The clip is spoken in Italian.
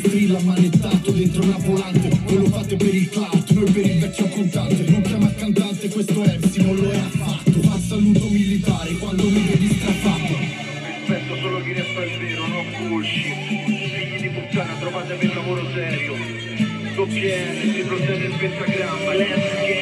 che strilla manettato dentro una volante Voi lo fate per il clout, noi per il vecchio contante Non chiama il cantante, questo MC non lo è affatto Fa saluto militare quando mi vedi strafatto Rispetto solo chi resta il vero, non bullshit Figli di puttana, trovatevi un lavoro serio. Doppie N, si procede il pentagramma Let's get